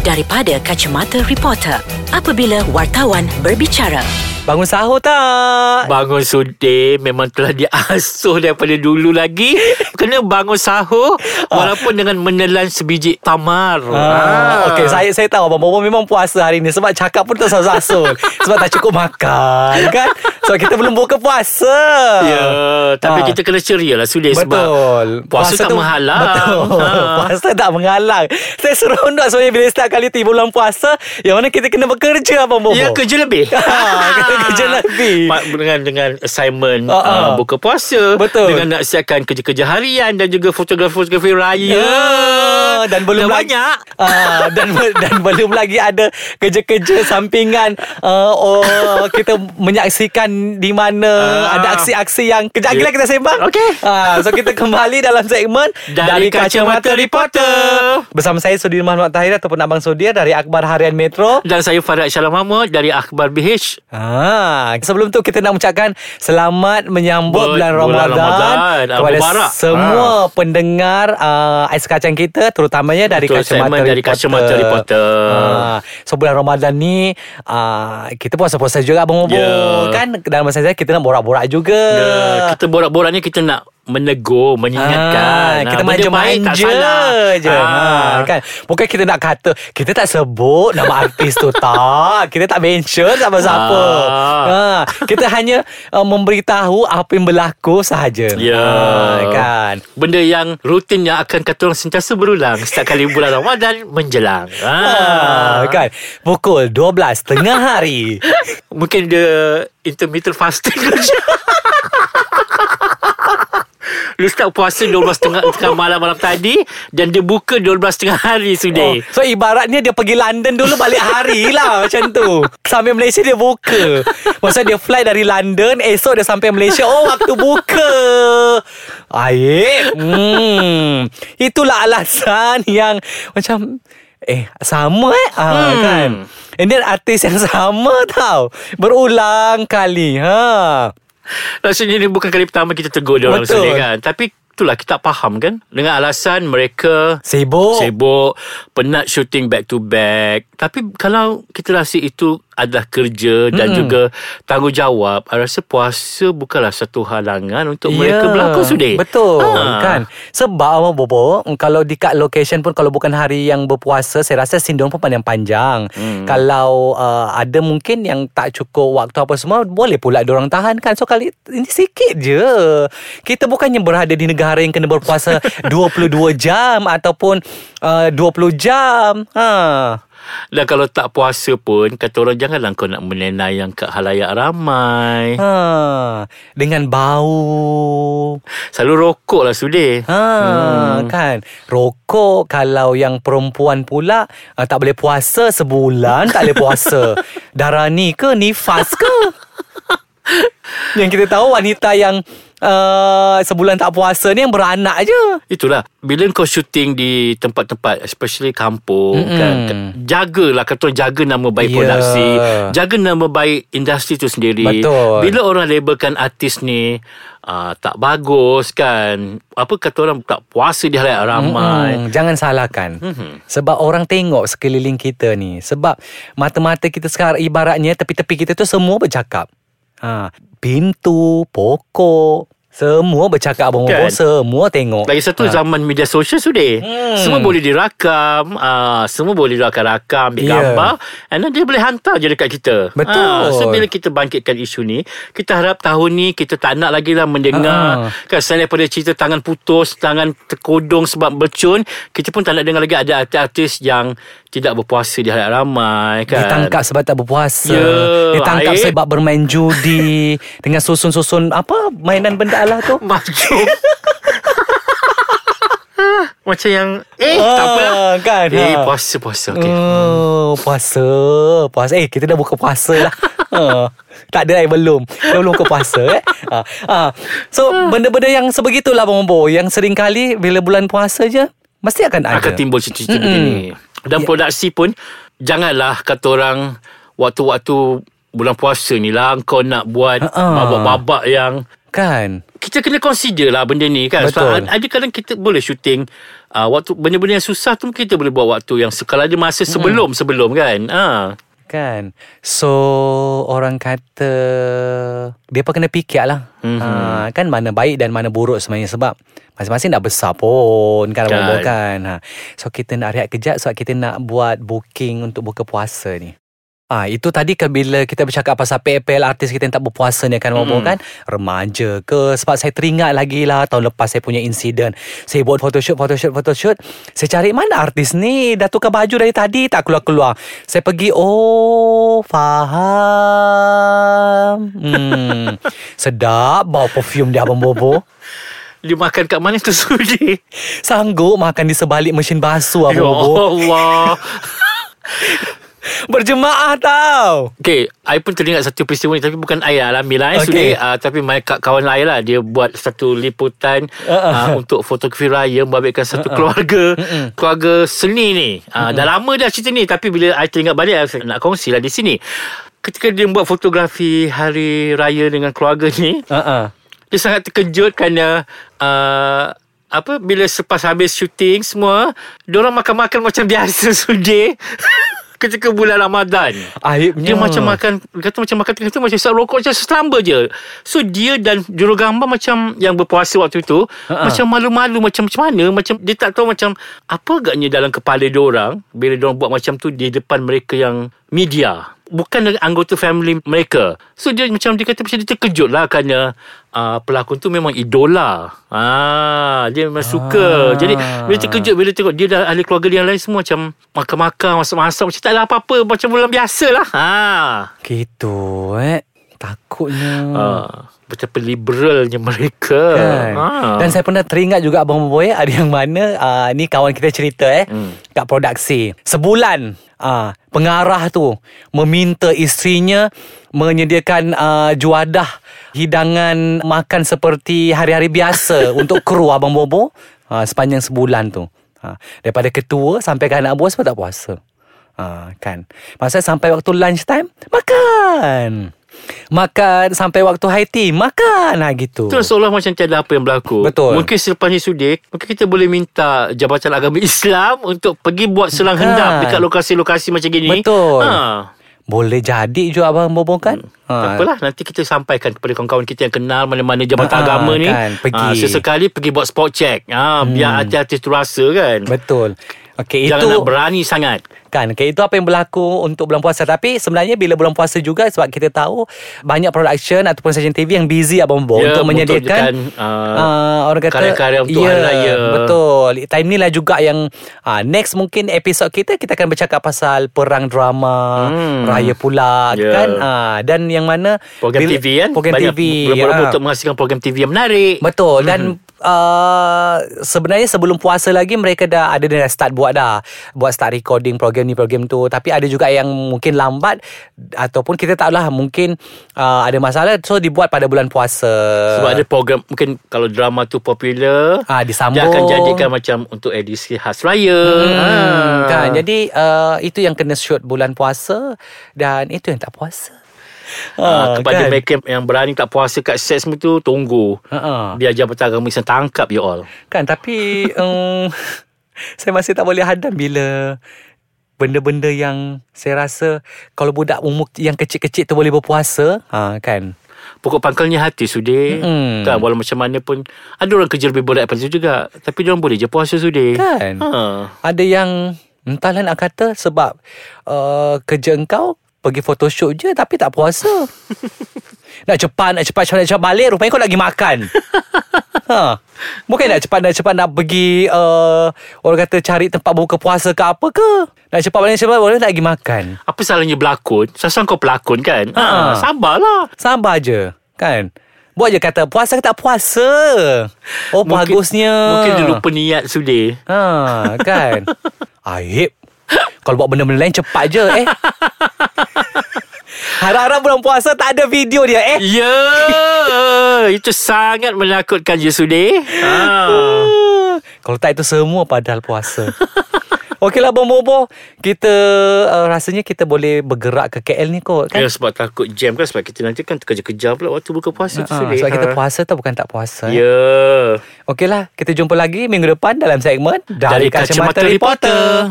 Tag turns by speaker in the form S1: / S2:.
S1: daripada kacamata reporter. Apabila wartawan berbicara.
S2: Bangun sahur tak?
S3: Bangun sudir Memang telah diasuh Daripada dulu lagi. Kena bangun sahur Walaupun dengan menelan sebiji tamar.
S2: Ah, Okey, saya saya tahu Abang Bobo memang puasa hari ni sebab cakap pun tak sasul sebab tak cukup makan kan. Sebab kita belum buka puasa.
S3: Ya Tapi
S2: Ah.
S3: kita kena ceria lah Sudir
S2: Betul.
S3: Sebab Puasa, tak
S2: tu-
S3: menghalang
S2: Betul.
S3: Ha.
S2: Puasa tak menghalang. Saya seronok sebenarnya bila setiap kali tiba bulan puasa yang mana kita kena bekerja Abang Bobo.
S3: Ya kerja lebih
S2: Ah, kena kerja lebih.
S3: Dengan dengan assignment uh, Buka puasa
S2: Betul.
S3: Dengan nak siapkan kerja-kerja harian Dan juga fotografi-fotografi raya
S2: Ya, dan belum
S3: Dah
S2: lagi
S3: banyak
S2: Ah, dan dan belum lagi ada kerja-kerja sampingan uh, oh kita menyaksikan di mana
S3: Ah.
S2: ada aksi-aksi yang kejap lagi lah kita sembang.
S3: Okey.
S2: Ah, so kita kembali dalam segmen
S3: Dari Kacamata Reporter.
S2: Bersama saya Sudirman Muhammad Tahir ataupun Abang Sudir dari Akhbar Harian Metro.
S3: Dan saya Farad Syalam Mahmud Dari Akhbar BH
S2: Ah, sebelum tu kita nak mengucapkan selamat menyambut
S3: Buat
S2: bulan
S3: bulan
S2: Ramadan,
S3: Ramadan.
S2: Kepada
S3: Mubarak.
S2: semua pendengar uh, Ais Kacang kita terutamanya dari
S3: Betul,
S2: kacamata
S3: segmen dari Kacamata Reporter.
S2: Ah, so bulan Ramadan ni uh, kita puasa-puasa juga Abang Bobo
S3: Ya.
S2: kan dalam masa saya kita nak borak-borak juga.
S3: Ya, kita borak-borak ni kita nak menegur, mengingatkan.
S2: Ah, kita
S3: Ah, benda baik tak salah.
S2: je ha, kan Bukan kita nak kata Kita tak sebut Nama artis tu tak Kita tak mention Siapa-siapa
S3: Ah.
S2: ha, Kita hanya uh, Memberitahu Apa yang berlaku sahaja
S3: Ya.
S2: ha, Kan
S3: Benda yang rutin yang akan kata orang sentiasa berulang setiap kali bulan Ramadan menjelang.
S2: ha,
S3: Ah.
S2: Kan Pukul 12 Tengah hari
S3: Mungkin dia intermittent fasting Lu start puasa 12 tengah, malam-malam tadi Dan dia buka 12 tengah hari
S2: Oh,
S3: sudah
S2: so ibaratnya dia pergi London dulu balik hari lah macam tu. Sampai Malaysia dia buka. Maksudnya dia fly dari London, esok dia sampai Malaysia. Oh, waktu buka. Aib. Hmm. Itulah alasan yang macam Eh sama eh ah,
S3: Hmm.
S2: kan And then artis yang sama tau Berulang kali ha.
S3: Rasanya ni bukan kali pertama kita tegur dia orang sendiri kan? Tapi itulah kita tak faham kan? Dengan alasan mereka
S2: Sibuk.
S3: Sibuk Penat shooting back to back. Tapi kalau kita rasa itu adalah kerja Dan
S2: Mm-mm.
S3: juga tanggungjawab I rasa puasa bukanlah satu halangan Untuk mereka
S2: Ya,
S3: berlakon sudah
S2: Betul
S3: Ha.
S2: kan Sebab Abang Bobo Kalau di kat location pun Kalau bukan hari yang berpuasa Saya rasa sindrom pun panjang panjang
S3: Hmm.
S2: Kalau uh, ada mungkin yang tak cukup waktu apa semua Boleh pula diorang tahan kan So kali ini sikit je Kita bukannya berada di negara yang kena berpuasa 22 jam Ataupun uh, 20 jam ha.
S3: Dan kalau tak puasa pun Kata orang janganlah kau nak menenai yang kat halayak ramai
S2: Ha. Dengan bau
S3: Selalu rokok lah sudah
S2: Ha hmm. kan rokok kalau yang perempuan pula uh, tak boleh puasa sebulan tak boleh puasa. Darah ni ke nifas ke? yang kita tahu wanita yang uh, sebulan tak puasa ni yang beranak je.
S3: Itulah Bila kau syuting di tempat-tempat Especially kampung
S2: Mm-mm.
S3: kan Jagalah Kata jaga nama baik
S2: Ya.
S3: produksi Jaga nama baik industri tu sendiri
S2: Betul.
S3: Bila orang labelkan artis ni uh, Tak bagus kan Apa kata orang tak puasa di halayak ramai
S2: Mm-mm. Jangan salahkan
S3: Mhm.
S2: Sebab orang tengok sekeliling kita ni Sebab mata-mata kita sekarang Ibaratnya tepi-tepi kita tu semua bercakap ha. Pintu, pokok Semua bercakap Abang
S3: Kan?
S2: Semua tengok
S3: Lagi satu
S2: Ha.
S3: zaman media sosial sudah
S2: Hmm.
S3: Semua boleh dirakam uh, Semua boleh dirakam-rakam Ambil
S2: Ya.
S3: gambar And then dia boleh hantar je dekat kita
S2: Betul.
S3: Ah, So bila kita bangkitkan isu ni Kita harap tahun ni Kita tak nak lagi lah mendengar
S2: Ah.
S3: Kan selain daripada cerita tangan putus Tangan terkodong sebab bercun Kita pun tak nak dengar lagi Ada artis-artis yang Tidak berpuasa di halayak ramai kan
S2: Ditangkap sebab tak berpuasa
S3: Ya,
S2: Ditangkap
S3: aib.
S2: sebab bermain judi Dengan susun-susun Apa mainan benda Allah tu
S3: Maju Macam yang Eh tak apa lah
S2: kan,
S3: Eh
S2: ha.
S3: puasa-puasa okay.
S2: Oh, puasa Puasa Eh kita dah buka puasa lah ha. Tak ada eh belum Kita belum buka puasa eh ha. Ha. So benda-benda yang sebegitulah Abang Bo Yang sering kali Bila bulan puasa je Mesti akan ada
S3: akan timbul cerita-cerita begini. Dan
S2: Ya.
S3: produksi pun janganlah kata orang waktu-waktu bulan puasa ni lah kau nak buat babak-babak yang
S2: Kan
S3: kita kena consider lah benda ni kan.
S2: Betul.
S3: Sebab ada kadang kita boleh syuting uh, waktu benda-benda yang susah tu kita boleh buat waktu yang sekala ada masa sebelum sebelum kan. Ha.
S2: Kan So Orang kata Dia pun kena fikir lah
S3: Mhm.
S2: ha, Kan mana baik dan mana buruk sebenarnya Sebab Masing-masing dah besar pun kan.
S3: kan?
S2: Ha. So kita nak rehat kejap Sebab kita nak buat booking Untuk buka puasa ni Ah itu tadi ke bila kita bercakap pasal PL artis kita yang tak berpuasa ni kan mm. kan? Remaja ke? Sebab saya teringat lagi lah tahun lepas saya punya insiden saya buat photoshoot photoshoot photoshoot. Saya cari mana artis ni? Dah tukar baju dari tadi tak keluar-keluar. Saya pergi oh faham. Hmm. Sedap bau perfume dia abang bobo.
S3: Dia makan kat mana tu sudi?
S2: sanggup makan di sebalik mesin basuh
S3: Ya
S2: abang bobo.
S3: Allah.
S2: berjemaah tau
S3: Okay, I pun teringat satu peristiwa ni Tapi bukan I lah alami lah eh,
S2: Okay.
S3: Sudi, uh, Tapi my ka- kawan I lah Dia buat satu liputan
S2: Uh-uh.
S3: uh, Untuk fotografi raya Membabitkan satu keluarga Keluarga seni ni uh, Dah lama dah cerita ni Tapi bila I teringat balik I nak kongsi lah di sini Ketika dia buat fotografi Hari raya dengan keluarga ni
S2: uh-uh.
S3: Dia sangat terkejut kerana uh, apa bila selepas habis syuting semua, diorang makan-makan macam biasa sudi. Ketika bulan Ramadan
S2: Aibnya.
S3: Dia macam makan Kata macam makan Kata macam isap rokok Macam selamba je. So dia dan Jurugambar macam Yang berpuasa waktu tu
S2: Ha-ha.
S3: Macam malu-malu Macam macam mana Macam dia tak tahu macam Apa agaknya dalam kepala diorang Bila diorang buat macam tu Di depan mereka yang Media Bukan anggota family mereka. So dia macam Dia kata macam dia terkejut lah Kerana uh, Pelakon tu memang idola. Ah, Dia memang suka.
S2: Ah.
S3: Jadi Bila terkejut Bila tengok Dia dan ahli keluarga dia yang lain semua Macam Makan-makan Masak-masak Macam tak ada apa-apa. Macam bulan biasa lah. Ah.
S2: Gitu eh Takutnya
S3: Ah, betapa liberalnya mereka.
S2: Kan?
S3: Ah.
S2: Dan saya pernah teringat juga Abang Boy Ada yang mana uh, Ni kawan kita cerita eh
S3: Hmm.
S2: Kat produksi Sebulan uh, Pengarah tu Meminta isterinya Menyediakan uh, Juadah Hidangan Makan seperti Hari-hari biasa Untuk kru Abang Bobo uh, Sepanjang sebulan tu uh, Daripada ketua Sampai ke anak buah Semua tak puasa uh, Kan Maksudnya sampai waktu lunch time Makan Makan sampai waktu high tea Makan ha, gitu
S3: Itu seolah macam tiada apa yang berlaku.
S2: Betul.
S3: Mungkin selepas ni sudik, mungkin kita boleh minta Jabatan Agama Islam untuk pergi buat selang
S2: Kan.
S3: hendap dekat lokasi-lokasi macam gini.
S2: Betul.
S3: Ha.
S2: Boleh jadi juga Abang Bobo kan
S3: Tak apalah Nanti kita sampaikan Kepada kawan-kawan kita Yang kenal Mana-mana jabatan
S2: Ah,
S3: agama ni
S2: kan, pergi.
S3: Ah, Sesekali pergi buat spot check ah, Biar hati-hati tu rasa kan
S2: Betul Okey
S3: Jangan
S2: itu
S3: nak berani sangat
S2: kan okay, itu apa yang berlaku untuk bulan puasa tapi sebenarnya bila bulan puasa juga sebab kita tahu banyak production ataupun stesen TV yang busy Abang Bobo
S3: Ya,
S2: untuk menyediakan
S3: untuk uh,
S2: uh, orang kata
S3: karya-karya untuk
S2: ya,
S3: hari raya.
S2: betul time ni lah juga yang uh, next mungkin episod kita kita akan bercakap pasal perang drama
S3: Hmm.
S2: raya pula
S3: Ya.
S2: kan uh, dan yang mana
S3: Program
S2: bila-
S3: TV kan
S2: program
S3: Banyak
S2: TV
S3: Berapa-berapa
S2: ya.
S3: untuk menghasilkan program TV yang menarik
S2: Betul dan uh, sebenarnya sebelum puasa lagi mereka dah ada dah start buat dah. Buat start recording program ni program tu. Tapi ada juga yang mungkin lambat ataupun kita tak tahulah mungkin uh, ada masalah. So dibuat pada bulan puasa.
S3: Sebab ada program Mungkin kalau drama tu popular
S2: Ah, disambung.
S3: Dia akan jadikan macam Untuk edisi khas raya.
S2: Hmm,
S3: Ah.
S2: kan. Jadi uh, itu yang kena shoot bulan puasa dan itu yang tak puasa
S3: Ah, kepada
S2: kan?
S3: mereka yang berani tak puasa kat set semua tu Tunggu
S2: Ha-ha.
S3: Biar Jabatan Agama Islam tangkap you all
S2: Kan tapi um, Saya masih tak boleh hadam bila Benda-benda yang Saya rasa Kalau budak umur yang kecil-kecil tu boleh berpuasa ha, Kan
S3: Pokok pangkalnya hati sudi
S2: Mm-mm.
S3: Kan walau macam mana pun Ada orang kerja lebih berat daripada itu juga Tapi dia orang boleh je puasa sudi
S2: Kan
S3: ha.
S2: Ada yang Entahlah nak kata Sebab uh, Kerja engkau Pergi photoshoot je Tapi tak puasa Nak cepat Nak cepat Nak cepat balik Rupanya kau lagi makan ha. Bukan nak cepat Nak cepat nak pergi uh, Orang kata cari tempat buka puasa ke apa ke Nak cepat balik cepat nak pergi makan
S3: Apa salahnya berlakon Sasang kau pelakon kan ha.
S2: Ha.
S3: Sabarlah
S2: Sabar je Kan Buat je kata Puasa ke tak puasa Oh
S3: Mungkin-
S2: bagusnya
S3: Mungkin dia lupa niat sudi
S2: Ha, kan. Aib. Kalau buat benda-benda lain cepat je eh. Harap-harap bulan puasa tak ada video dia eh.
S3: Ya Itu sangat menakutkan je sudi ha.
S2: Kalau tak itu semua padahal puasa. Okeylah Abang Bobo Kita uh, Rasanya kita boleh Bergerak ke KL ni kot Kan?
S3: Ya sebab takut jam kan Sebab kita nanti kan Kerja-kerja pula Waktu buka puasa tu
S2: Ah,
S3: Sulit.
S2: Sebab kita
S3: Ha.
S2: puasa tau Bukan tak puasa eh.
S3: Ya
S2: Okeylah Kita jumpa lagi Minggu depan Dalam segmen
S3: Dari Kacamata Reporter.